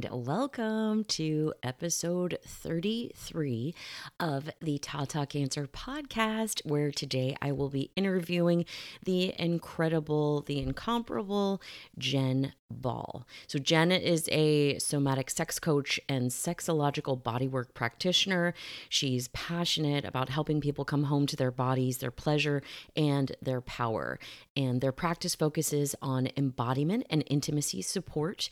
Welcome to episode 33 of the Tata Cancer podcast, where today I will be interviewing the incredible, the incomparable Jen Ball. So, Jen is a somatic sex coach and sexological bodywork practitioner. She's passionate about helping people come home to their bodies, their pleasure, and their power. And their practice focuses on embodiment and intimacy support,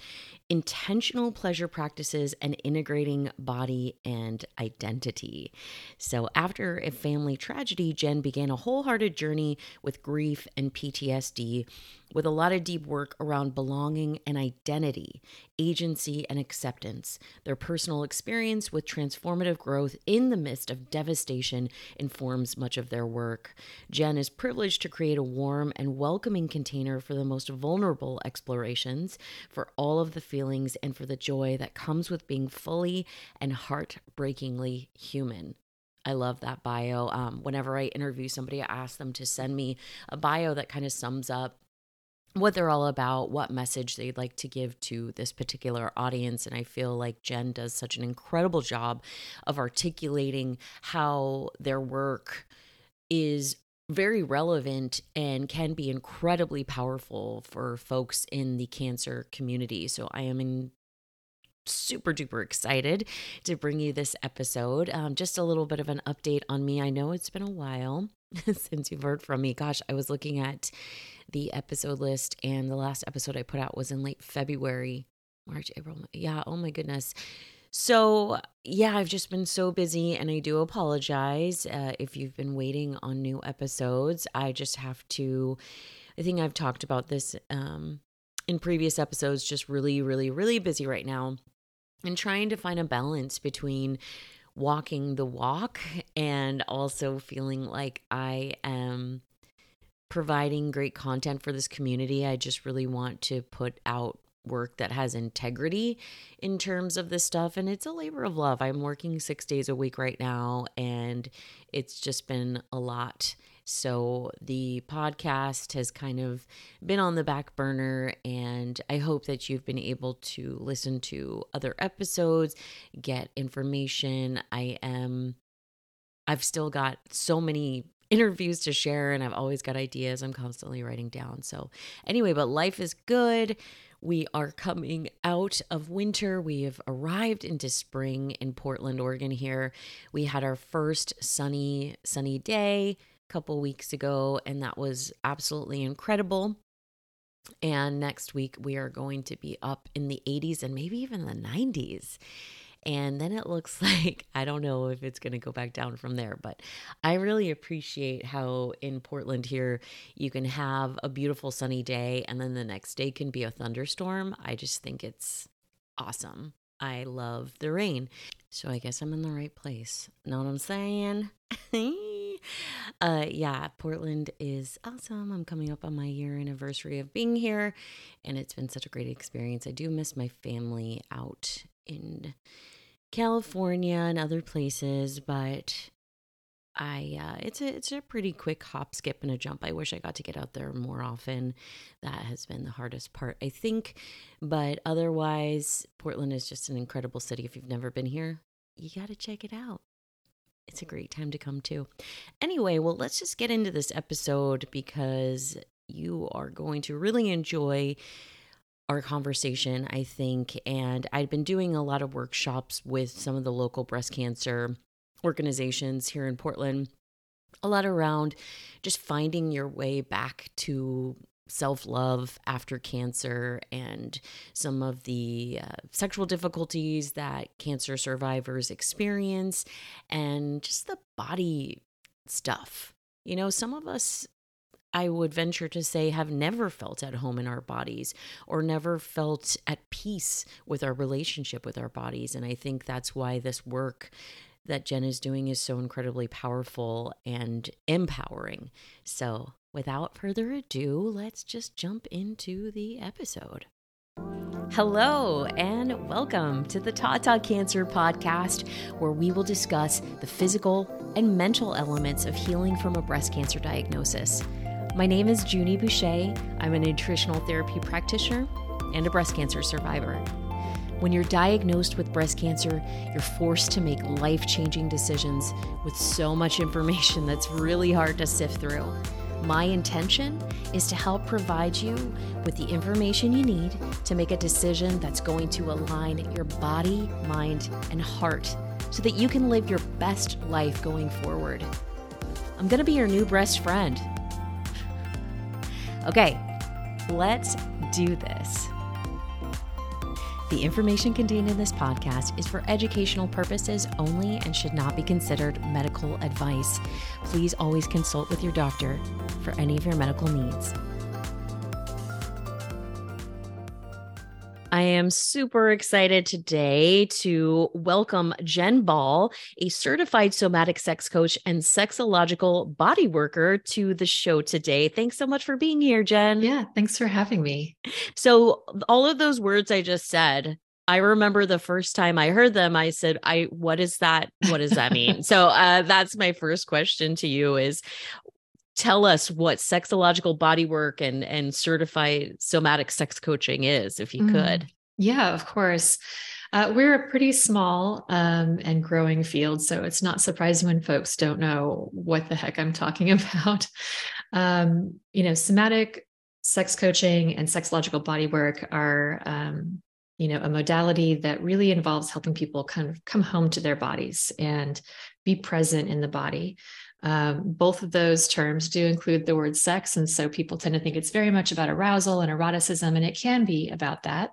intentional pleasure practices, and integrating body and identity. So, after a family tragedy, Jen began a wholehearted journey with grief and PTSD with a lot of deep work around belonging and identity, agency and acceptance. Their personal experience with transformative growth in the midst of devastation informs much of their work. Jen is privileged to create a warm and welcoming container for the most vulnerable explorations, for all of the feelings, and for the joy that comes with being fully and heartbreakingly human. I love that bio. Um, whenever I interview somebody, I ask them to send me a bio that kind of sums up what they're all about, what message they'd like to give to this particular audience. And I feel like Jen does such an incredible job of articulating how their work is very relevant and can be incredibly powerful for folks in the cancer community. So I am in super duper excited to bring you this episode. Um, just a little bit of an update on me. I know it's been a while since you've heard from me. Gosh, I was looking at the episode list, and the last episode I put out was in late February, March, April. Yeah, oh my goodness. So, yeah, I've just been so busy, and I do apologize uh, if you've been waiting on new episodes. I just have to, I think I've talked about this um, in previous episodes, just really, really, really busy right now and trying to find a balance between walking the walk and also feeling like I am providing great content for this community. I just really want to put out work that has integrity in terms of this stuff and it's a labor of love. I'm working 6 days a week right now and it's just been a lot so the podcast has kind of been on the back burner, and I hope that you've been able to listen to other episodes, get information. I am, I've still got so many interviews to share, and I've always got ideas I'm constantly writing down. So, anyway, but life is good. We are coming out of winter. We have arrived into spring in Portland, Oregon here. We had our first sunny sunny day couple weeks ago, and that was absolutely incredible. And next week, we are going to be up in the 80s and maybe even the 90s. And then it looks like, I don't know if it's going to go back down from there, but I really appreciate how in Portland here you can have a beautiful sunny day and then the next day can be a thunderstorm. I just think it's awesome. I love the rain. So I guess I'm in the right place. Know what I'm saying? uh, yeah, Portland is awesome. I'm coming up on my year anniversary of being here, and it's been such a great experience. I do miss my family out in California and other places, but I uh, it's a it's a pretty quick hop, skip, and a jump. I wish I got to get out there more often. That has been the hardest part, I think. But otherwise, Portland is just an incredible city. If you've never been here, you got to check it out it's a great time to come too. Anyway, well, let's just get into this episode because you are going to really enjoy our conversation, I think. And I've been doing a lot of workshops with some of the local breast cancer organizations here in Portland, a lot around just finding your way back to self love after cancer and some of the uh, sexual difficulties that cancer survivors experience and just the body stuff. You know, some of us, I would venture to say, have never felt at home in our bodies or never felt at peace with our relationship with our bodies. And I think that's why this work that Jen is doing is so incredibly powerful and empowering. So without further ado, let's just jump into the episode. Hello, and welcome to the Tata Cancer Podcast, where we will discuss the physical and mental elements of healing from a breast cancer diagnosis. My name is Junie Boucher. I'm a nutritional therapy practitioner and a breast cancer survivor. When you're diagnosed with breast cancer, you're forced to make life changing decisions with so much information that's really hard to sift through. My intention is to help provide you with the information you need to make a decision that's going to align your body, mind, and heart so that you can live your best life going forward. I'm going to be your new breast friend. Okay, let's do this. The information contained in this podcast is for educational purposes only and should not be considered medical advice. Please always consult with your doctor for any of your medical needs. I am super excited today to welcome Jen Ball, a certified somatic sex coach and sexological body worker, to the show today. Thanks so much for being here, Jen. Yeah, thanks for having me. So, all of those words I just said, I remember the first time I heard them, I said, I what is that? What does that mean? so uh, that's my first question to you is tell us what sexological bodywork and and certified somatic sex coaching is if you mm. could. Yeah of course. Uh, we're a pretty small um, and growing field so it's not surprising when folks don't know what the heck i'm talking about. Um, you know somatic sex coaching and sexological bodywork are um, you know a modality that really involves helping people kind of come home to their bodies and be present in the body um, both of those terms do include the word sex. And so people tend to think it's very much about arousal and eroticism, and it can be about that.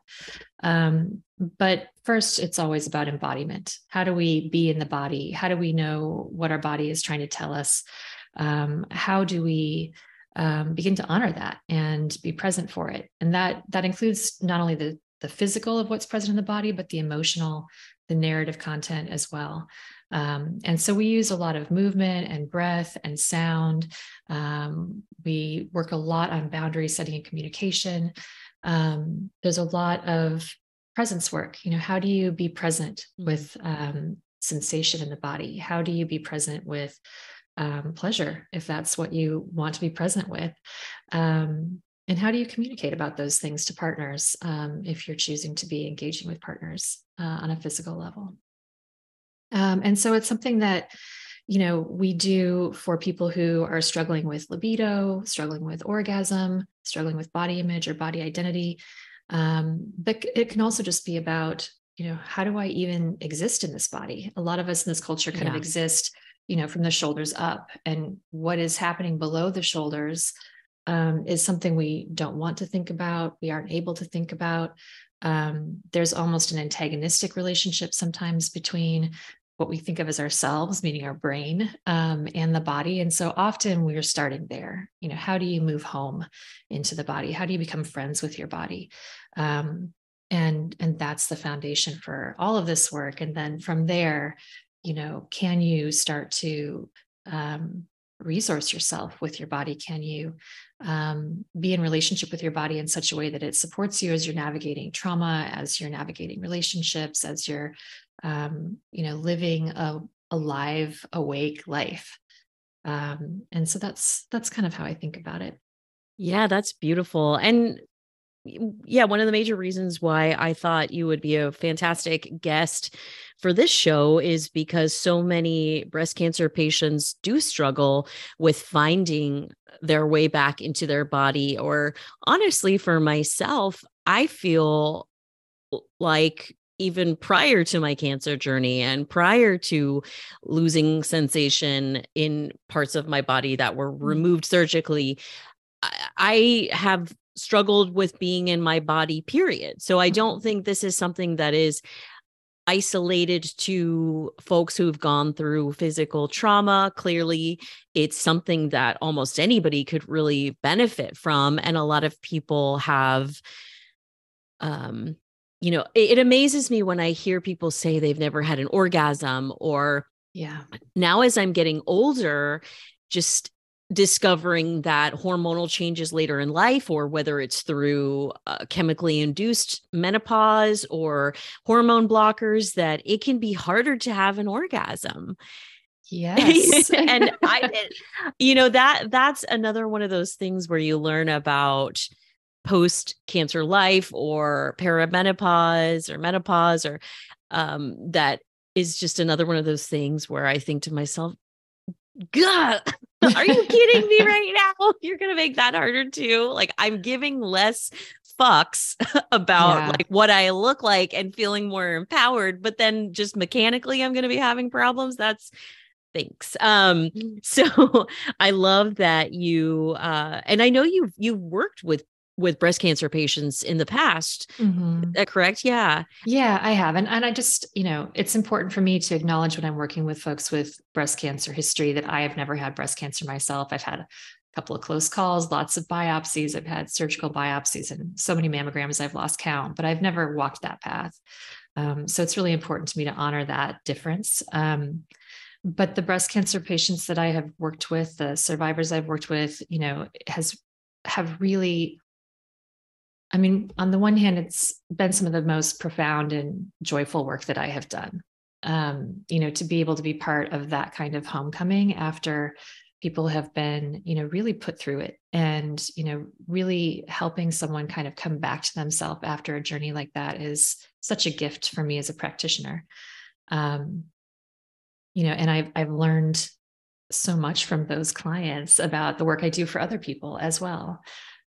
Um, but first, it's always about embodiment. How do we be in the body? How do we know what our body is trying to tell us? Um, how do we um, begin to honor that and be present for it? And that that includes not only the the physical of what's present in the body, but the emotional, the narrative content as well. Um, and so we use a lot of movement and breath and sound. Um, we work a lot on boundary setting and communication. Um, there's a lot of presence work. You know, how do you be present mm-hmm. with um, sensation in the body? How do you be present with um, pleasure if that's what you want to be present with? Um, and how do you communicate about those things to partners if you're choosing to be engaging with partners uh, on a physical level? Um, and so it's something that, you know, we do for people who are struggling with libido, struggling with orgasm, struggling with body image or body identity. Um, but it can also just be about, you know, how do I even exist in this body? A lot of us in this culture kind yeah. of exist, you know, from the shoulders up. And what is happening below the shoulders um, is something we don't want to think about, we aren't able to think about. Um, there's almost an antagonistic relationship sometimes between what we think of as ourselves, meaning our brain um, and the body. And so often we're starting there. You know, how do you move home into the body? How do you become friends with your body? Um, and and that's the foundation for all of this work. And then from there, you know, can you start to um, resource yourself with your body? Can you um, be in relationship with your body in such a way that it supports you as you're navigating trauma, as you're navigating relationships, as you're um, you know, living a, a live, awake life. Um, and so that's that's kind of how I think about it. Yeah, that's beautiful. And yeah, one of the major reasons why I thought you would be a fantastic guest for this show is because so many breast cancer patients do struggle with finding their way back into their body. Or honestly, for myself, I feel like even prior to my cancer journey and prior to losing sensation in parts of my body that were mm. removed surgically, I have struggled with being in my body, period. So I don't mm-hmm. think this is something that is isolated to folks who've gone through physical trauma. Clearly, it's something that almost anybody could really benefit from. And a lot of people have um you know, it, it amazes me when I hear people say they've never had an orgasm or yeah. Now as I'm getting older, just discovering that hormonal changes later in life or whether it's through uh, chemically induced menopause or hormone blockers that it can be harder to have an orgasm. Yes. And i you know that that's another one of those things where you learn about post cancer life or perimenopause or menopause or um, that is just another one of those things where I think to myself, God, are you kidding me right now? You're going to make that harder too. Like I'm giving less fucks about yeah. like what I look like and feeling more empowered, but then just mechanically I'm going to be having problems. That's thanks. Um so I love that you uh and I know you've you've worked with with breast cancer patients in the past. Mm-hmm. that correct? Yeah. Yeah, I have. And, and I just, you know, it's important for me to acknowledge when I'm working with folks with breast cancer history that I have never had breast cancer myself. I've had a couple of close calls, lots of biopsies. I've had surgical biopsies and so many mammograms I've lost count, but I've never walked that path. Um, so it's really important to me to honor that difference. Um, but the breast cancer patients that I have worked with, the survivors I've worked with, you know, has have really I mean, on the one hand, it's been some of the most profound and joyful work that I have done. Um, you know, to be able to be part of that kind of homecoming after people have been, you know, really put through it and, you know, really helping someone kind of come back to themselves after a journey like that is such a gift for me as a practitioner. Um, you know, and I've I've learned so much from those clients about the work I do for other people as well.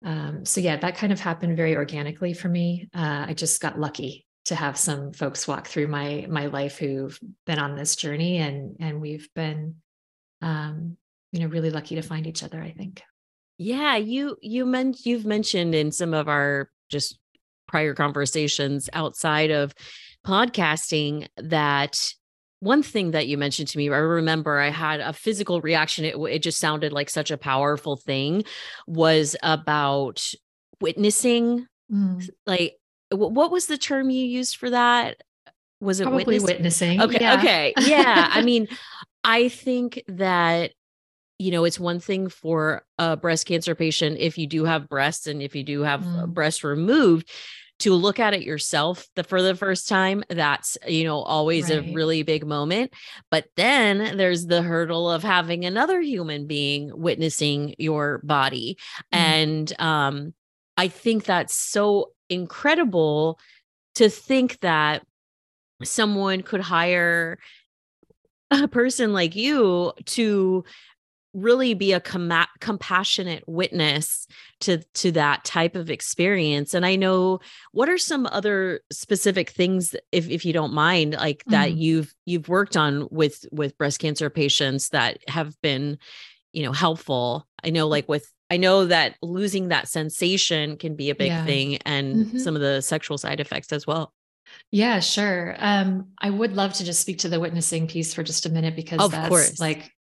Um, so yeah, that kind of happened very organically for me. Uh, I just got lucky to have some folks walk through my my life who've been on this journey, and and we've been, um, you know, really lucky to find each other. I think. Yeah, you you meant you've mentioned in some of our just prior conversations outside of podcasting that one thing that you mentioned to me, I remember I had a physical reaction. It, it just sounded like such a powerful thing was about witnessing. Mm. Like, what was the term you used for that? Was it Probably witnessing? witnessing? Okay. Yeah. Okay. Yeah. I mean, I think that you know, it's one thing for a breast cancer patient if you do have breasts and if you do have mm. breast removed to look at it yourself the for the first time that's you know always right. a really big moment but then there's the hurdle of having another human being witnessing your body mm. and um i think that's so incredible to think that someone could hire a person like you to really be a com- compassionate witness to to that type of experience and i know what are some other specific things if if you don't mind like that mm. you've you've worked on with with breast cancer patients that have been you know helpful i know like with i know that losing that sensation can be a big yeah. thing and mm-hmm. some of the sexual side effects as well yeah, sure. Um, I would love to just speak to the witnessing piece for just a minute because of that's course. like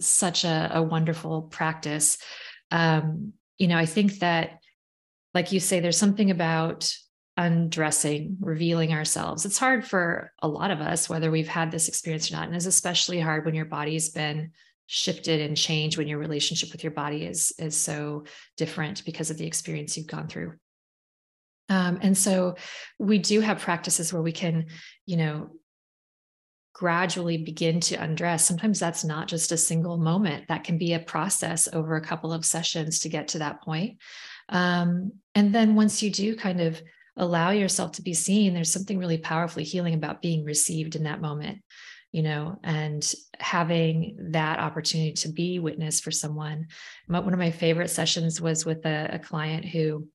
such a, a wonderful practice. Um, you know, I think that, like you say, there's something about undressing, revealing ourselves. It's hard for a lot of us, whether we've had this experience or not. And it's especially hard when your body's been shifted and changed, when your relationship with your body is, is so different because of the experience you've gone through. Um, and so we do have practices where we can, you know, gradually begin to undress. Sometimes that's not just a single moment, that can be a process over a couple of sessions to get to that point. Um, and then once you do kind of allow yourself to be seen, there's something really powerfully healing about being received in that moment, you know, and having that opportunity to be witness for someone. One of my favorite sessions was with a, a client who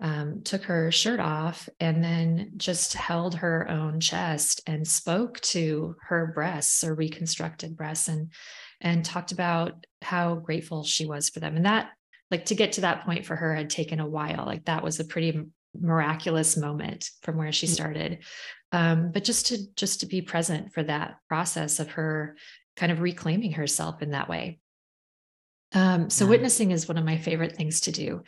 um, took her shirt off and then just held her own chest and spoke to her breasts or reconstructed breasts and and talked about how grateful she was for them. And that like to get to that point for her had taken a while. Like that was a pretty miraculous moment from where she mm. started. Um, but just to just to be present for that process of her kind of reclaiming herself in that way um, so, yeah. witnessing is one of my favorite things to do.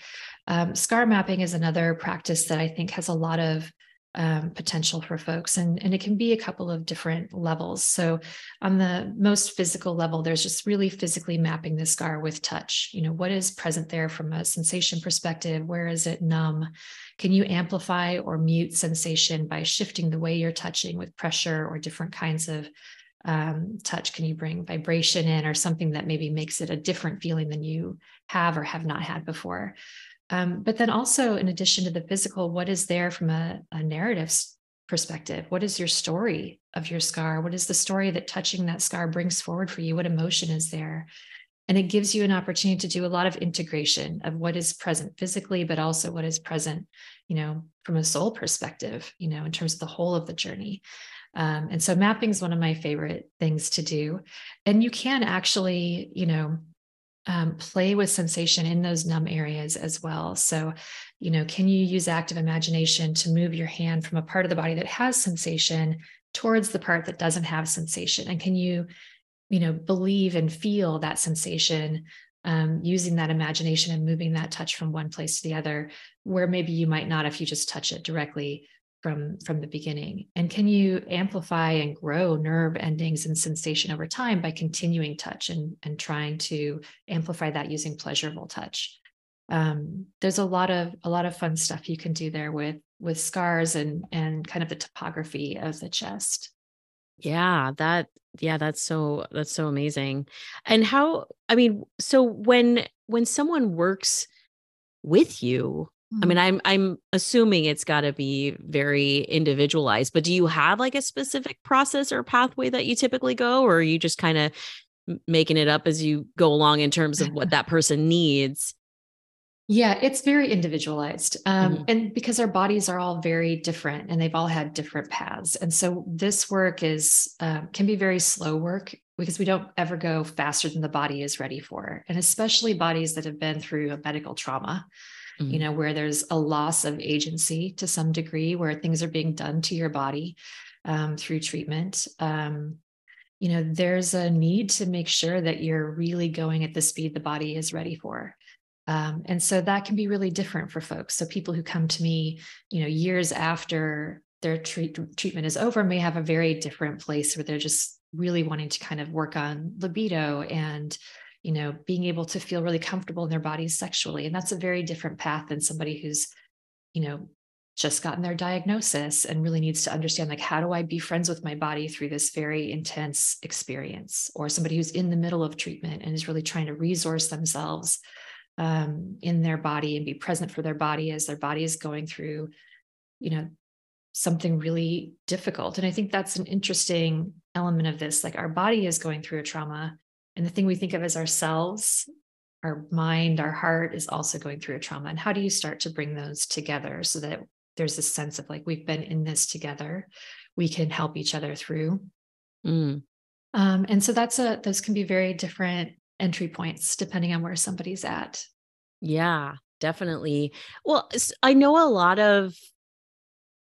Um, scar mapping is another practice that I think has a lot of um, potential for folks, and, and it can be a couple of different levels. So, on the most physical level, there's just really physically mapping the scar with touch. You know, what is present there from a sensation perspective? Where is it numb? Can you amplify or mute sensation by shifting the way you're touching with pressure or different kinds of um, touch? Can you bring vibration in or something that maybe makes it a different feeling than you have or have not had before? Um, but then also, in addition to the physical, what is there from a, a narrative perspective? What is your story of your scar? What is the story that touching that scar brings forward for you? What emotion is there? And it gives you an opportunity to do a lot of integration of what is present physically, but also what is present, you know, from a soul perspective, you know, in terms of the whole of the journey. Um, and so mapping is one of my favorite things to do. And you can actually, you know, um, play with sensation in those numb areas as well. So, you know, can you use active imagination to move your hand from a part of the body that has sensation towards the part that doesn't have sensation? And can you, you know, believe and feel that sensation um, using that imagination and moving that touch from one place to the other, where maybe you might not if you just touch it directly from from the beginning? And can you amplify and grow nerve endings and sensation over time by continuing touch and and trying to amplify that using pleasurable touch? Um, there's a lot of a lot of fun stuff you can do there with with scars and and kind of the topography of the chest. Yeah that yeah that's so that's so amazing. And how i mean so when when someone works with you I mean, mm-hmm. I'm I'm assuming it's got to be very individualized, but do you have like a specific process or pathway that you typically go or are you just kind of making it up as you go along in terms of what that person needs? Yeah, it's very individualized. Um, mm-hmm. And because our bodies are all very different and they've all had different paths. And so this work is, uh, can be very slow work because we don't ever go faster than the body is ready for. And especially bodies that have been through a medical trauma mm-hmm. you know, where there's a loss of agency to some degree, where things are being done to your body um, through treatment. Um, you know, there's a need to make sure that you're really going at the speed the body is ready for. Um, and so that can be really different for folks. So people who come to me, you know, years after their treat, treatment is over may have a very different place where they're just really wanting to kind of work on libido and you know, being able to feel really comfortable in their bodies sexually. And that's a very different path than somebody who's, you know, just gotten their diagnosis and really needs to understand like how do i be friends with my body through this very intense experience or somebody who's in the middle of treatment and is really trying to resource themselves um, in their body and be present for their body as their body is going through you know something really difficult and i think that's an interesting element of this like our body is going through a trauma and the thing we think of as ourselves, our mind, our heart is also going through a trauma. And how do you start to bring those together so that there's a sense of like, we've been in this together, we can help each other through. Mm. Um, and so that's a, those can be very different entry points depending on where somebody's at. Yeah, definitely. Well, I know a lot of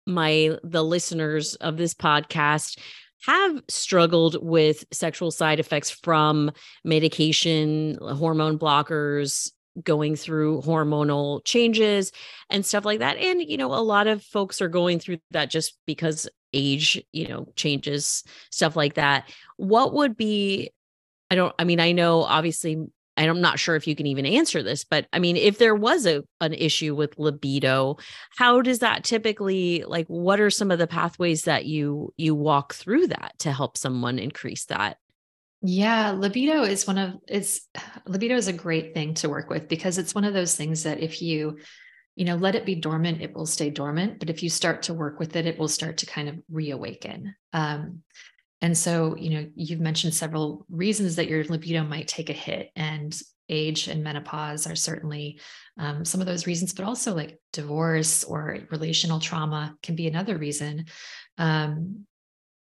my the listeners of this podcast have struggled with sexual side effects from medication, uh, hormone blockers, going through hormonal changes and stuff like that. And, you know, a lot of folks are going through that just because age, you know, changes, stuff like that. What would be, I don't, I mean, I know obviously I'm not sure if you can even answer this, but I mean, if there was a an issue with libido, how does that typically like what are some of the pathways that you you walk through that to help someone increase that? Yeah, libido is one of it's libido is a great thing to work with because it's one of those things that if you you know let it be dormant it will stay dormant but if you start to work with it it will start to kind of reawaken um, and so, you know, you've mentioned several reasons that your libido might take a hit, and age and menopause are certainly um, some of those reasons, but also like divorce or relational trauma can be another reason. Um,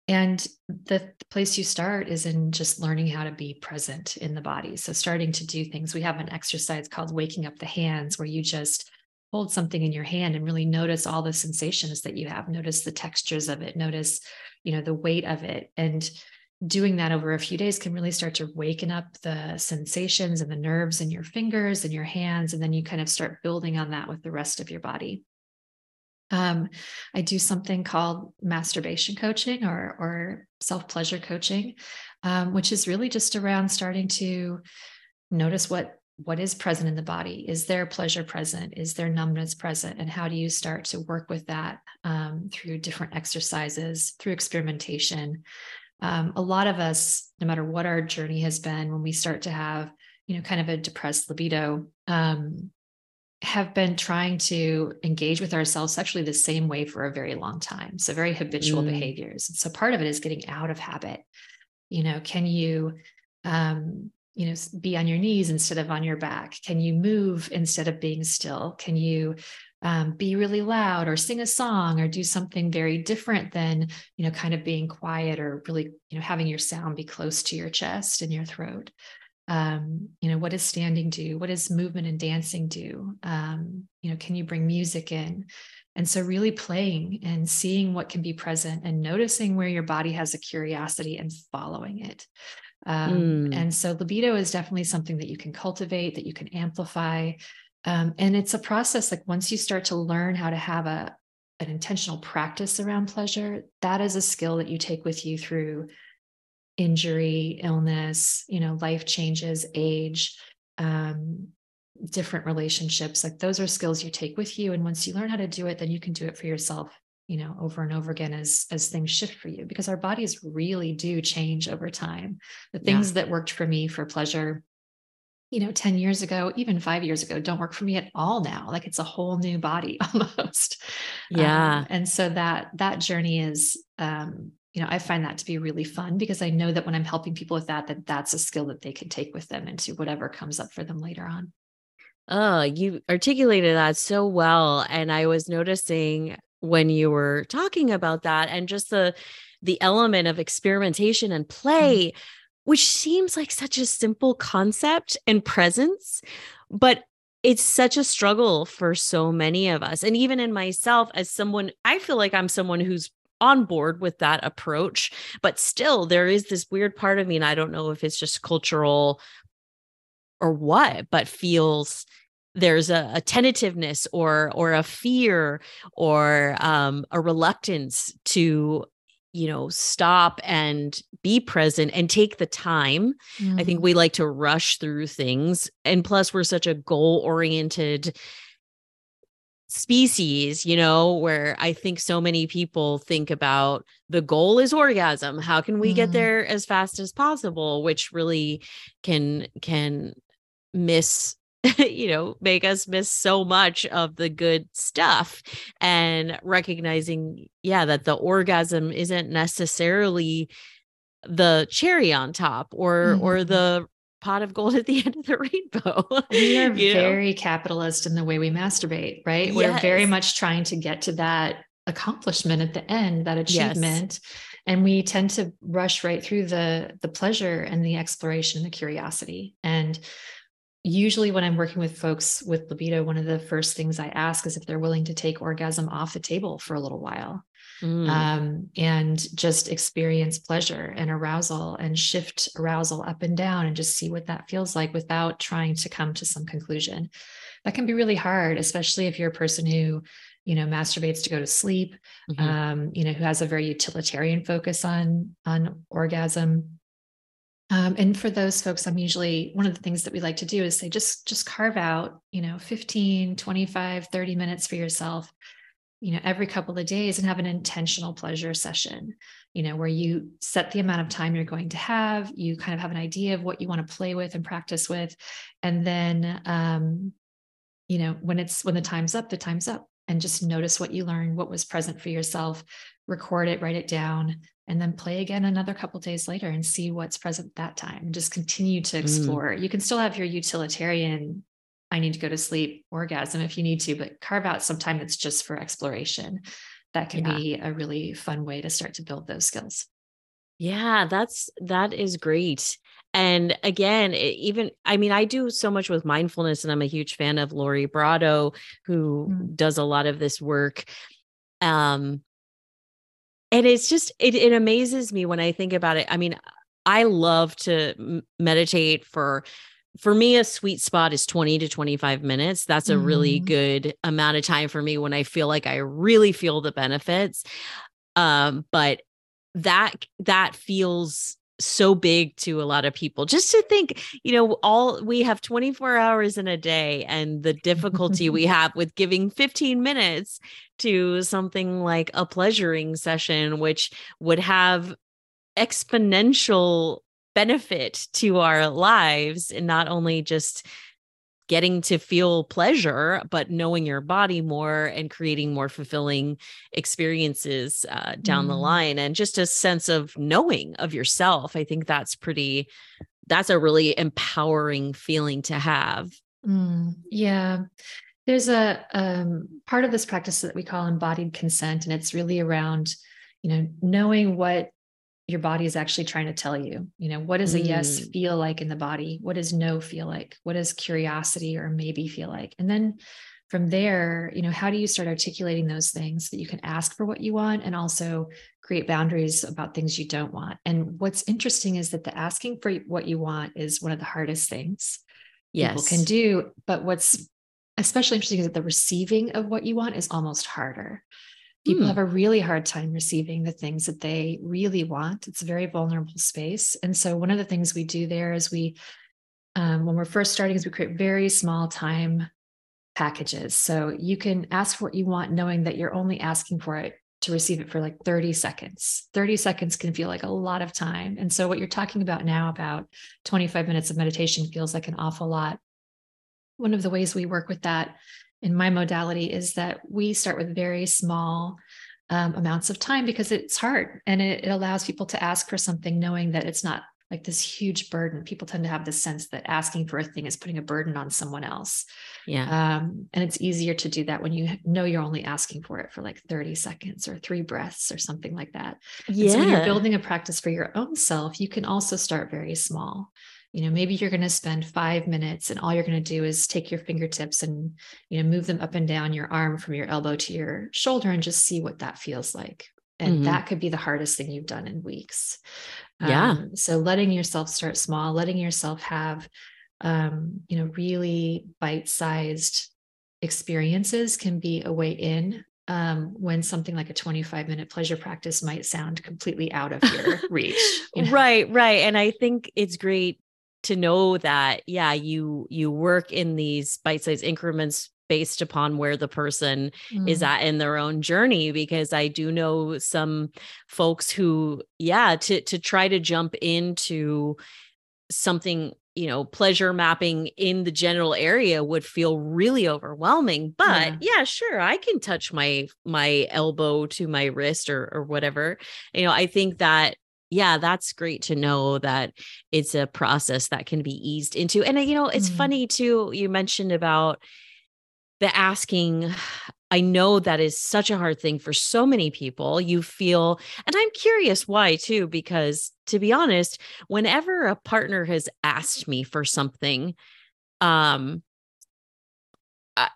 and the place you start is in just learning how to be present in the body. So, starting to do things. We have an exercise called waking up the hands, where you just hold something in your hand and really notice all the sensations that you have notice the textures of it notice you know the weight of it. And doing that over a few days can really start to waken up the sensations and the nerves in your fingers and your hands and then you kind of start building on that with the rest of your body. Um, I do something called masturbation coaching or, or self pleasure coaching, um, which is really just around starting to notice what what is present in the body is there pleasure present is there numbness present and how do you start to work with that um, through different exercises through experimentation um, a lot of us no matter what our journey has been when we start to have you know kind of a depressed libido um, have been trying to engage with ourselves sexually the same way for a very long time. So, very habitual mm. behaviors. And so, part of it is getting out of habit. You know, can you, um, you know, be on your knees instead of on your back? Can you move instead of being still? Can you um, be really loud or sing a song or do something very different than, you know, kind of being quiet or really, you know, having your sound be close to your chest and your throat? um, you know what does standing do what does movement and dancing do um, you know can you bring music in and so really playing and seeing what can be present and noticing where your body has a curiosity and following it um, mm. and so libido is definitely something that you can cultivate that you can amplify um, and it's a process like once you start to learn how to have a an intentional practice around pleasure that is a skill that you take with you through injury, illness, you know, life changes, age, um, different relationships. Like those are skills you take with you. And once you learn how to do it, then you can do it for yourself, you know, over and over again as as things shift for you because our bodies really do change over time. The things yeah. that worked for me for pleasure you know 10 years ago even 5 years ago don't work for me at all now like it's a whole new body almost yeah um, and so that that journey is um you know i find that to be really fun because i know that when i'm helping people with that that that's a skill that they can take with them into whatever comes up for them later on oh you articulated that so well and i was noticing when you were talking about that and just the the element of experimentation and mm-hmm. play mm-hmm. which seems like such a simple concept and presence but it's such a struggle for so many of us and even in myself as someone i feel like i'm someone who's on board with that approach. But still, there is this weird part of me, and I don't know if it's just cultural or what, but feels there's a, a tentativeness or or a fear or um, a reluctance to you know stop and be present and take the time mm-hmm. i think mm-hmm. we like to rush through things and plus we're such a goal oriented species, you know, where I think so many people think about the goal is orgasm. How can we mm. get there as fast as possible, which really can can miss you know make us miss so much of the good stuff and recognizing yeah that the orgasm isn't necessarily the cherry on top or mm-hmm. or the pot of gold at the end of the rainbow. we are very know? capitalist in the way we masturbate, right? Yes. We're very much trying to get to that accomplishment at the end, that achievement. Yes. And we tend to rush right through the the pleasure and the exploration, the curiosity. And usually when I'm working with folks with libido, one of the first things I ask is if they're willing to take orgasm off the table for a little while mm. um, and just experience pleasure and arousal and shift arousal up and down and just see what that feels like without trying to come to some conclusion. That can be really hard, especially if you're a person who you know masturbates to go to sleep mm-hmm. um, you know who has a very utilitarian focus on on orgasm um, and for those folks i'm usually one of the things that we like to do is say just just carve out you know 15 25 30 minutes for yourself you know every couple of days and have an intentional pleasure session you know where you set the amount of time you're going to have you kind of have an idea of what you want to play with and practice with. And then um you know when it's when the time's up the time's up. And just notice what you learned what was present for yourself record it write it down and then play again another couple days later and see what's present that time and just continue to mm. explore mm. you can still have your utilitarian I need to go to sleep, orgasm if you need to, but carve out some time that's just for exploration. That can yeah. be a really fun way to start to build those skills. Yeah, that's that is great. And again, it, even I mean, I do so much with mindfulness, and I'm a huge fan of Lori Brotto, who mm. does a lot of this work. Um, and it's just it, it amazes me when I think about it. I mean, I love to meditate for for me a sweet spot is 20 to 25 minutes that's a mm. really mm-hmm. good amount of time for me when i feel like i really feel the benefits um but that that feels so big to a lot of people just to think you know all we have 24 hours in a day and the difficulty we have with giving 15 minutes to something like a pleasuring session which would have exponential benefit to our lives and not only just getting to feel pleasure, but knowing your body more and creating more fulfilling experiences uh, down mm. the line, and just a sense of knowing of yourself. I think that's pretty. That's a really empowering feeling to have. Mm, yeah. There's a um, part of this practice that we call embodied consent, and it's really around, you know, knowing what your body is actually trying to tell you. You know, what does a mm. yes feel like in the body? What does no feel like? What does curiosity or maybe feel like? And then from there, you know, how do you start articulating those things that you can ask for what you want and also create boundaries about things you don't want? And what's interesting is that the asking for what you want is one of the hardest things yes. people can do. But what's especially interesting is that the receiving of what you want is almost harder. People hmm. have a really hard time receiving the things that they really want. It's a very vulnerable space. And so, one of the things we do there is we, um, when we're first starting, is we create very small time packages. So you can ask for what you want, knowing that you're only asking for it to receive it for like 30 seconds. 30 seconds can feel like a lot of time. And so, what you're talking about now, about 25 minutes of meditation, feels like an awful lot. One of the ways we work with that in my modality is that we start with very small um, amounts of time because it's hard and it, it allows people to ask for something knowing that it's not like this huge burden. People tend to have this sense that asking for a thing is putting a burden on someone else. Yeah. Um, and it's easier to do that when you know you're only asking for it for like 30 seconds or three breaths or something like that. Yeah. And so when you're building a practice for your own self, you can also start very small you know maybe you're going to spend five minutes and all you're going to do is take your fingertips and you know move them up and down your arm from your elbow to your shoulder and just see what that feels like and mm-hmm. that could be the hardest thing you've done in weeks yeah um, so letting yourself start small letting yourself have um, you know really bite-sized experiences can be a way in um, when something like a 25 minute pleasure practice might sound completely out of your reach. You know? Right, right. And I think it's great to know that yeah you you work in these bite-sized increments based upon where the person mm. is at in their own journey because i do know some folks who yeah to to try to jump into something you know pleasure mapping in the general area would feel really overwhelming but yeah. yeah. sure i can touch my my elbow to my wrist or or whatever you know i think that yeah, that's great to know that it's a process that can be eased into. And, uh, you know, it's mm funny too, you mentioned about the asking. I know that is such a hard thing for so many people. You feel, and I'm curious why too, because to be honest, whenever a partner has asked me for something, um, I,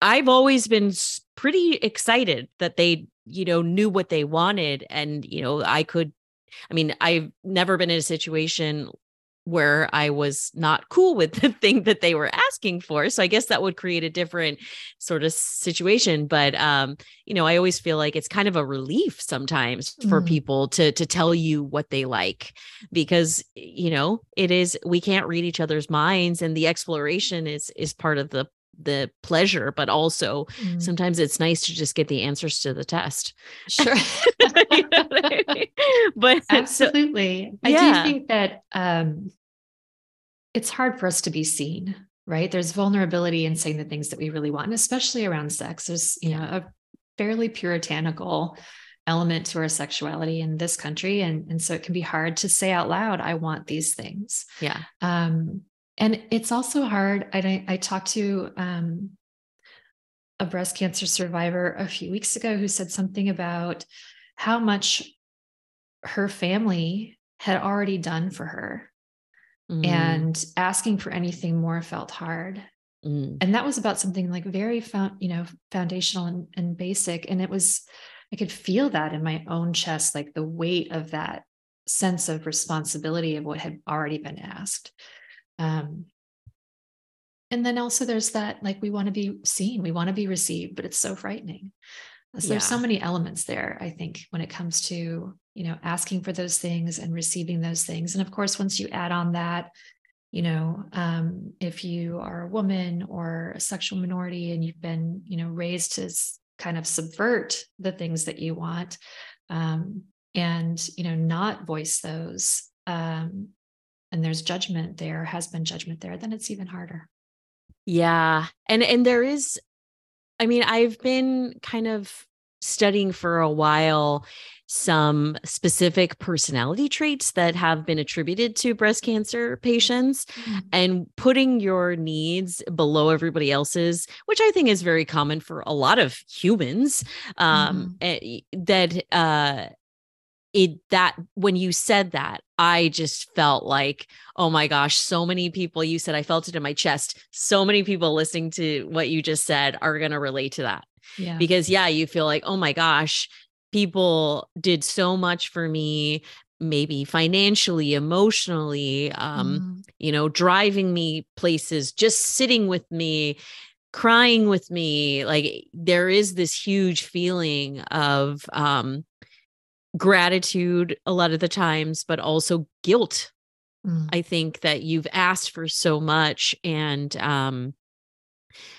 I've always been pretty excited that they, you know, knew what they wanted and, you know, I could I mean, I've never been in a situation where I was not cool with the thing that they were asking for. So I guess that would create a different sort of situation. But um, you know, I always feel like it's kind of a relief sometimes for mm. people to to tell you what they like because you know, it is we can't read each other's minds and the exploration is is part of the the pleasure but also mm. sometimes it's nice to just get the answers to the test. Sure. You know I mean? but absolutely so, yeah. i do think that um it's hard for us to be seen right? There's vulnerability in saying the things that we really want and especially around sex. There's you know a fairly puritanical element to our sexuality in this country and and so it can be hard to say out loud i want these things. Yeah. Um and it's also hard. I, I talked to um, a breast cancer survivor a few weeks ago who said something about how much her family had already done for her. Mm. And asking for anything more felt hard. Mm. And that was about something like very found, you know, foundational and, and basic. And it was, I could feel that in my own chest, like the weight of that sense of responsibility of what had already been asked. Um, and then also there's that like we want to be seen, we want to be received, but it's so frightening. So yeah. there's so many elements there, I think, when it comes to, you know, asking for those things and receiving those things. And of course, once you add on that, you know, um, if you are a woman or a sexual minority and you've been, you know, raised to kind of subvert the things that you want um, and, you know, not voice those, um, and there's judgment there, has been judgment there, then it's even harder. Yeah. And and there is I mean, I've been kind of studying for a while some specific personality traits that have been attributed to breast cancer patients mm-hmm. and putting your needs below everybody else's which i think is very common for a lot of humans um mm-hmm. that uh it that when you said that i just felt like oh my gosh so many people you said i felt it in my chest so many people listening to what you just said are going to relate to that yeah. because yeah you feel like oh my gosh people did so much for me maybe financially emotionally um mm. you know driving me places just sitting with me crying with me like there is this huge feeling of um gratitude a lot of the times, but also guilt. Mm. I think that you've asked for so much. And um,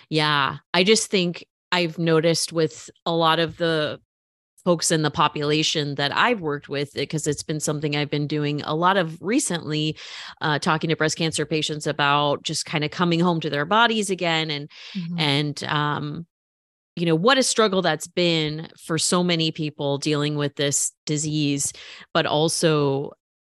yeah, I just think I've noticed with a lot of the folks in the population that I've worked with, because it's been something I've been doing a lot of recently, uh, talking to breast cancer patients about just kind of coming home to their bodies again and mm-hmm. and um, you know what a struggle that's been for so many people dealing with this disease but also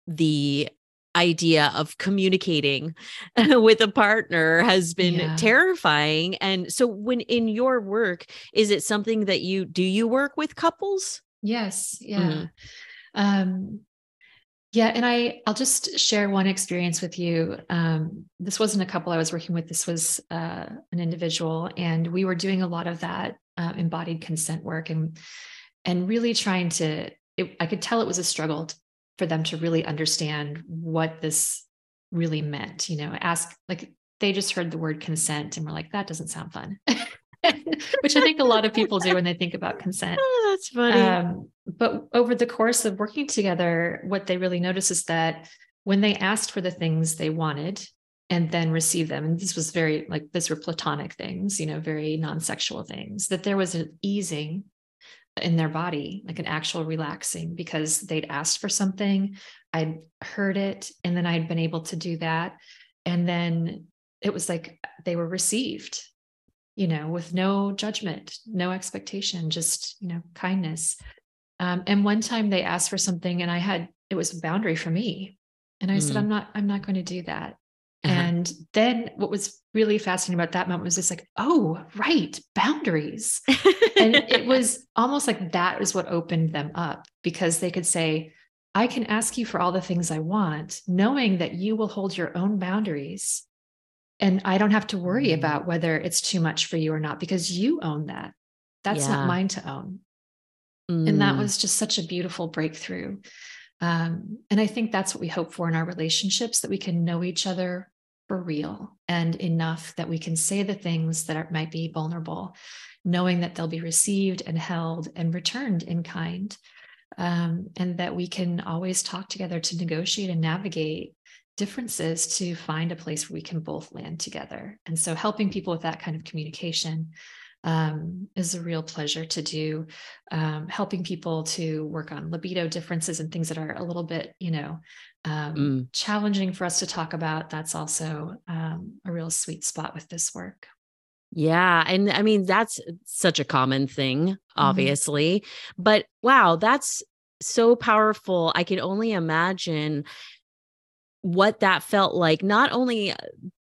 the idea of communicating with a partner has been yeah. terrifying and so when in your work is it something that you do you work with couples yes yeah mm-hmm. um yeah, and I I'll just share one experience with you. Um, this wasn't a couple I was working with. This was uh, an individual, and we were doing a lot of that uh, embodied consent work, and and really trying to. It, I could tell it was a struggle for them to really understand what this really meant. You know, ask like they just heard the word consent and were like, that doesn't sound fun. which I think a lot of people do when they think about consent. Oh, that's funny. Um, but over the course of working together, what they really noticed is that when they asked for the things they wanted and then received them, and this was very like these were platonic things, you know, very non-sexual things, that there was an easing in their body, like an actual relaxing, because they'd asked for something, I'd heard it, and then I'd been able to do that. And then it was like they were received you know, with no judgment, no expectation, just, you know, kindness. Um, and one time they asked for something and I had, it was a boundary for me. And I mm. said, I'm not, I'm not going to do that. Uh-huh. And then what was really fascinating about that moment was just like, oh, right, boundaries. and it was almost like that was what opened them up because they could say, I can ask you for all the things I want, knowing that you will hold your own boundaries and I don't have to worry mm. about whether it's too much for you or not because you own that. That's yeah. not mine to own. Mm. And that mm. was just such a beautiful breakthrough. Um, and I think that's what we hope for in our relationships that we can know each other for real and enough that we can say the things that are, might be vulnerable, knowing that they'll be received and held and returned in kind. Um, and that we can always talk together to negotiate and navigate differences to find a place where we can both land together. And so helping people with that kind of communication um, is a real pleasure to do. Um, helping people to work on libido differences and things that are a little bit, you know, um, mm. challenging for us to talk about. That's also um, a real sweet spot with this work. Yeah. And I mean, that's such a common thing, mm-hmm. obviously. Mm-hmm. But wow, that's so powerful. I can only imagine what that felt like not only uh,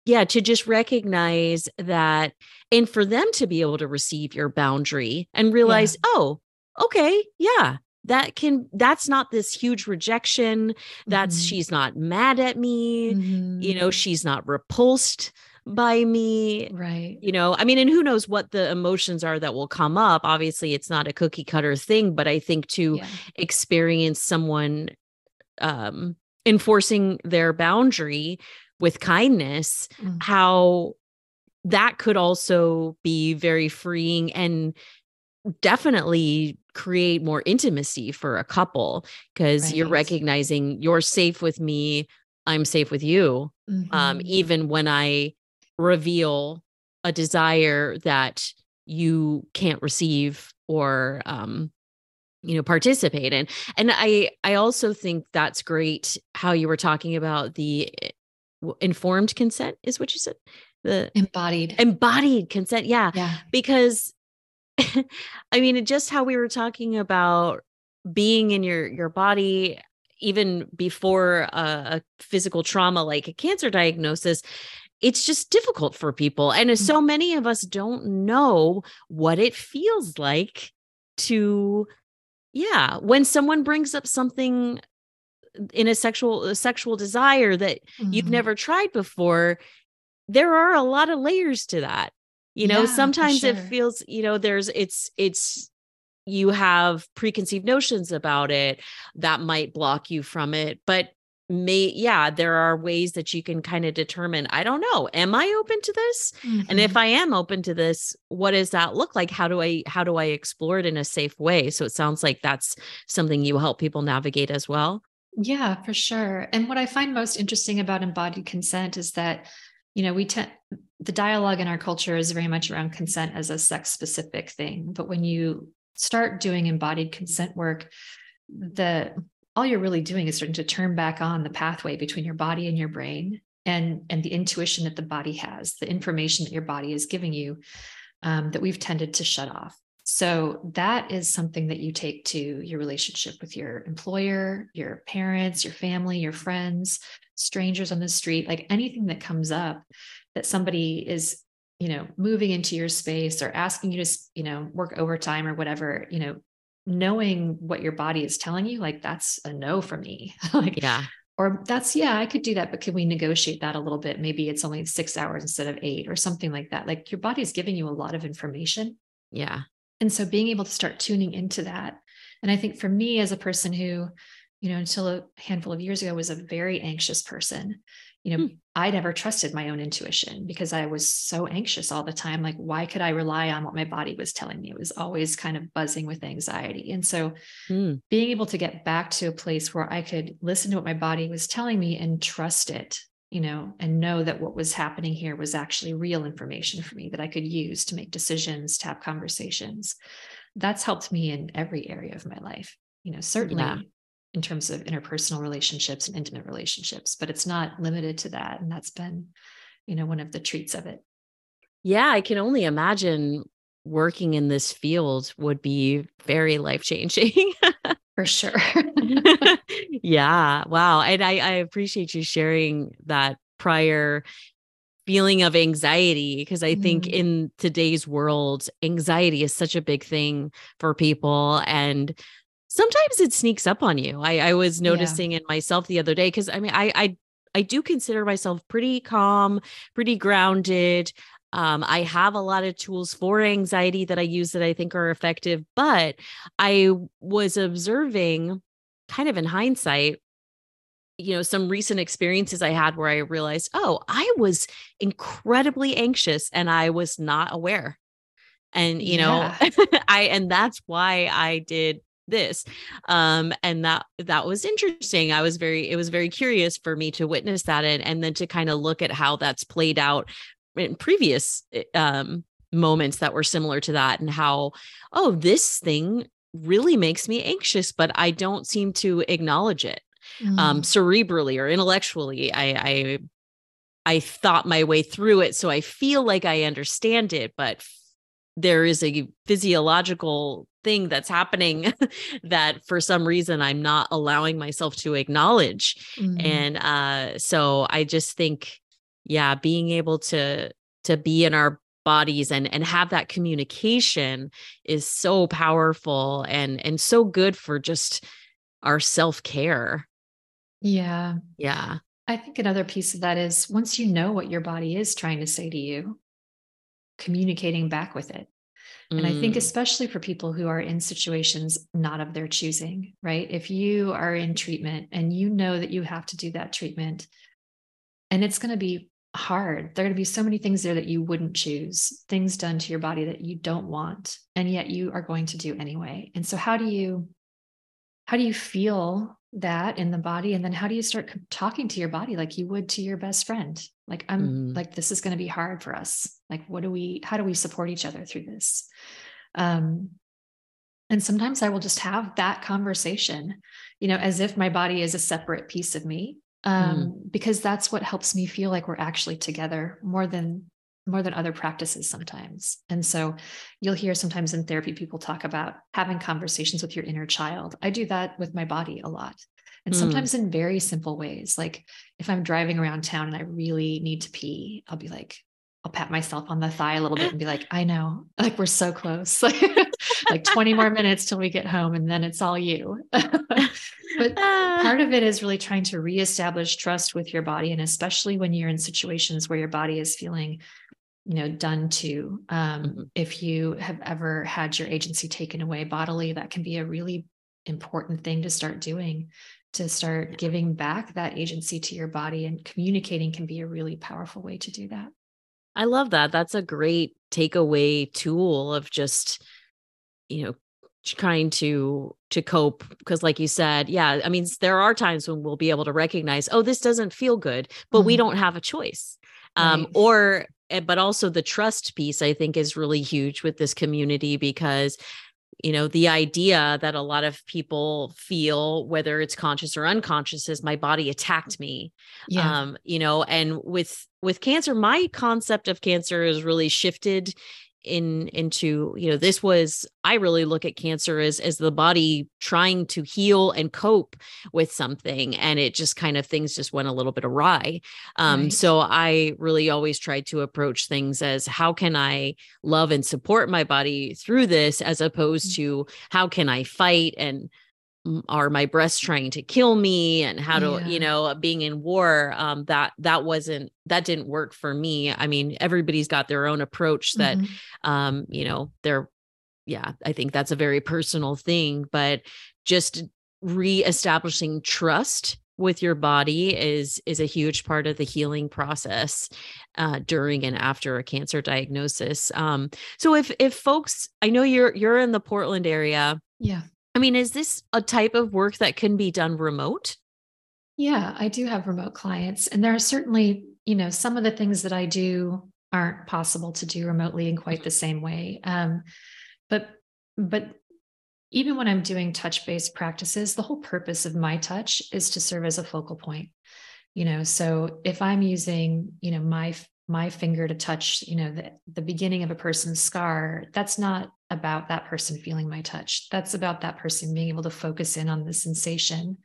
yeah to just recognize that and for them to be able to receive your boundary and realize yeah. oh okay yeah that can that's not this huge rejection that's mm-hmm. she's not mad at me mm-hmm. you know she's not repulsed by me right you know i mean and who knows what the emotions are that will come up obviously it's not a cookie cutter thing but i think to yeah. experience someone um enforcing their boundary with kindness, mm. how that could also be very freeing and definitely create more intimacy for a couple because right. you're recognizing you're safe with me i'm safe with you um, mm-hmm. um, even when i reveal a desire that you can't receive or um, you know participate in. And i i also think that's great how you were talking about the eh, informed consent is what you said? The embodied. embodied consent yeah. Yeah. Because i mean just how we were talking about being in your your body even before a, a physical trauma like a cancer diagnosis it's just difficult for people. And Mm-hmm. so many of us don't know what it feels like to yeah when someone brings up something in a sexual a sexual desire that you've Mhm. never tried before there are a lot of layers to that you know Yeah, sometimes it feels you know there's it's it's you have preconceived notions about it that might block you from it but may yeah there are ways that you can kind of determine i don't know am i open to this and if Mhm. i am open to this what does that look like how do i how do i explore it in a safe way so it sounds like that's something you help people navigate as well Yeah, for sure. And what I find most interesting about embodied consent is that, you know, we tend the dialogue in our culture is very much around consent as a sex specific thing. But when you start doing embodied consent work, the all you're really doing is starting to turn back on the pathway between your body and your brain and and the intuition that the body has, the information that your body is giving you um, that we've tended to shut off. So that is something that you take to your relationship with your employer, your parents, your family, your friends, strangers on the street, like anything that comes up that somebody is, you know, moving into your space or asking you to, you know, work overtime or whatever, you know, knowing what your body is telling you, like that's a no for me. like yeah. or that's yeah i could do that but can we negotiate that a little bit? Maybe it's only six hours instead of eight or something like that. Like your body is giving you a lot of information. Yeah. And so being able to start tuning into that. And i think for me as a person who you know until a handful of years ago was a very anxious person you know Hmm. i never trusted my own intuition because i was so anxious all the time like why could i rely on what my body was telling me it was always kind of buzzing with anxiety and so Mm, being able to get back to a place where I could listen to what my body was telling me and trust it, you know, and know that what was happening here was actually real information for me that I could use to make decisions, to have conversations. That's helped me in every area of my life, you know, certainly Yeah. In terms of interpersonal relationships and intimate relationships, but it's not limited to that. And that's been, you know, one of the treats of it. yeah i can only imagine working in this field would be very life changing For sure. yeah. Wow. And I, I appreciate you sharing that prior feeling of anxiety because I think Mm. in today's world, anxiety is such a big thing for people. And sometimes it sneaks up on you. I, I was Yeah. noticing in myself the other day because I mean, I, I, I do consider myself pretty calm, pretty grounded. Um, I have a lot of tools for anxiety that I use that I think are effective, but I was observing kind of in hindsight, you know, some recent experiences I had where I realized, oh, I was incredibly anxious and I was not aware. And, you know, I, and that's why I did this um and that that was interesting i was very it was very curious for me to witness that and and then to kind of look at how that's played out in previous eh, um moments that were similar to that and how oh this thing really makes me anxious but i don't seem to acknowledge it um Mm. cerebrally or intellectually i i i thought my way through it so i feel like i understand it but there is a physiological thing that's happening that for some reason i'm not allowing myself to acknowledge Mm. and uh so i just think yeah being able to to be in our bodies and and have that communication is so powerful and and so good for just our self-care yeah. yeah I think another piece of that is once you know what your body is trying to say to you, communicating back with it. And I think, Mm, especially for people who are in situations not of their choosing, right? If you are in treatment and you know that you have to do that treatment, and it's going to be hard, there are going to be so many things there that you wouldn't choose, things done to your body that you don't want, and yet you are going to do anyway. And so, how do you? How do you feel that in the body? And then how do you start talking to your body like you would to your best friend? Like, I'm Mm. like, this is going to be hard for us. Like, what do we, how do we support each other through this? Um, and sometimes I will just have that conversation, you know, as if my body is a separate piece of me. um, mm. because that's what helps me feel like we're actually together more than more than other practices sometimes. And so you'll hear sometimes in therapy people talk about having conversations with your inner child. I do that with my body a lot. And mm. sometimes in very simple ways. Like if I'm driving around town and I really need to pee, I'll be like, I'll pat myself on the thigh a little bit and be like, I know, like we're so close. like 20 more minutes till we get home and then it's all you. but part of it is really trying to reestablish trust with your body. And especially when you're in situations where your body is feeling you know done to um, mm-hmm. if you have ever had your agency taken away bodily that can be a really important thing to start doing to start giving back that agency to your body and communicating can be a really powerful way to do that i love that that's a great takeaway tool of just you know trying to to cope because like you said yeah i mean there are times when we'll be able to recognize oh this doesn't feel good but mm-hmm. we don't have a choice um, right. or eh, but also the trust piece i think is really huge with this community because you know the idea that a lot of people feel whether it's conscious or unconscious is my body attacked me yeah. um you know and with with cancer my concept of cancer is really shifted in into you know this was i really look at cancer as as the body trying to heal and cope with something and it just kind of things just went a little bit awry um right. so i really always tried to approach things as how can i love and support my body through this as opposed mm-hmm. to how can i fight and are my breasts trying to kill me? And how to yeah. you know being in war um that that wasn't that didn't work for me. I mean everybody's got their own approach that mm-hmm. um you know they're yeah i think that's a very personal thing but just reestablishing trust with your body is is a huge part of the healing process uh, during and after a cancer diagnosis. Um so if if folks i know you're you're in the portland area. Yeah I mean, is this a type of work that can be done remote? Yeah, I do have remote clients. And there are certainly, you know, some of the things that I do aren't possible to do remotely in quite the same way. Um, but, but even when I'm doing touch based practices, the whole purpose of my touch is to serve as a focal point. You know, so if I'm using, you know, my my finger to touch you know the, the beginning of a person's scar that's not about that person feeling my touch. That's about that person being able to focus in on the sensation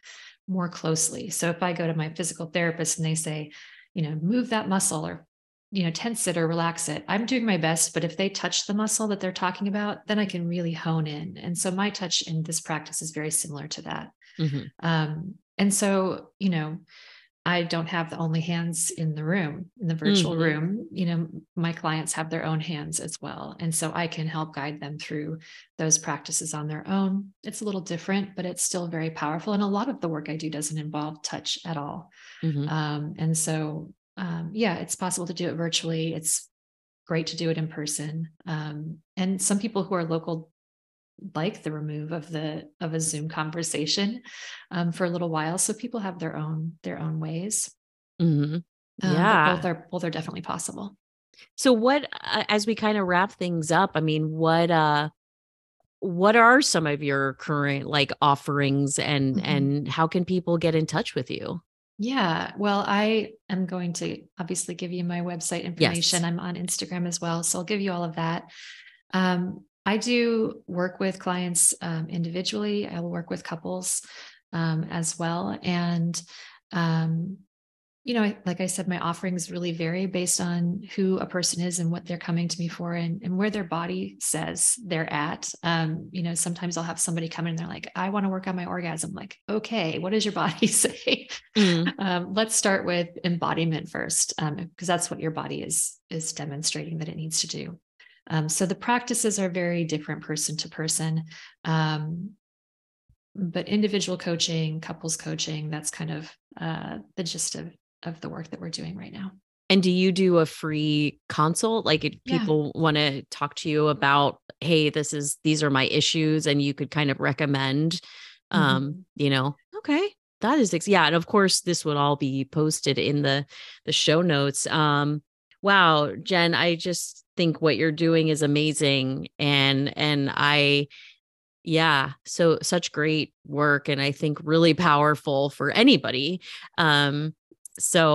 more closely. So if i go to my physical therapist and they say you know move that muscle or you know tense it or relax it i'm doing my best but if they touch the muscle that they're talking about then i can really hone in. And so my touch in this practice is very similar to that. Mm-hmm. um, and so you know I don't have the only hands in the room, in the virtual mm-hmm. room. You know, my clients have their own hands as well. And so I can help guide them through those practices on their own. It's a little different, but it's still very powerful. And a lot of the work I do doesn't involve touch at all. Mm-hmm. Um, and so, um, yeah, it's possible to do it virtually. It's great to do it in person. Um, and some people who are local like the remove of the of a zoom conversation um, for a little while so people have their own their own ways mm-hmm. yeah um, both are both are definitely possible so what uh, as we kind of wrap things up i mean what uh what are some of your current like offerings and mm-hmm. and how can people get in touch with you yeah well i am going to obviously give you my website information yes. i'm on instagram as well so i'll give you all of that um, I do work with clients um, individually. I will work with couples um, as well. And, um, you know, like I said, my offerings really vary based on who a person is and what they're coming to me for and, and where their body says they're at. Um, you know, sometimes I'll have somebody come in and they're like, I want to work on my orgasm. I'm like, okay, what does your body say? Mm. Um, let's start with embodiment first, because um, that's what your body is is demonstrating that it needs to do. Um, so the practices are very different person to person. Um, but individual coaching, couples coaching, that's kind of uh, the gist of, of the work that we're doing right now. And do you do a free consult? Like if people want to talk to you about, hey, this is these are my issues, and you could kind of recommend um, mm-hmm. you know, okay, that is yeah. And of course, this would all be posted in the the show notes. Um, wow, Jen, I just think what you're doing is amazing and and I Yeah. So such great work and I think really powerful for anybody. Um so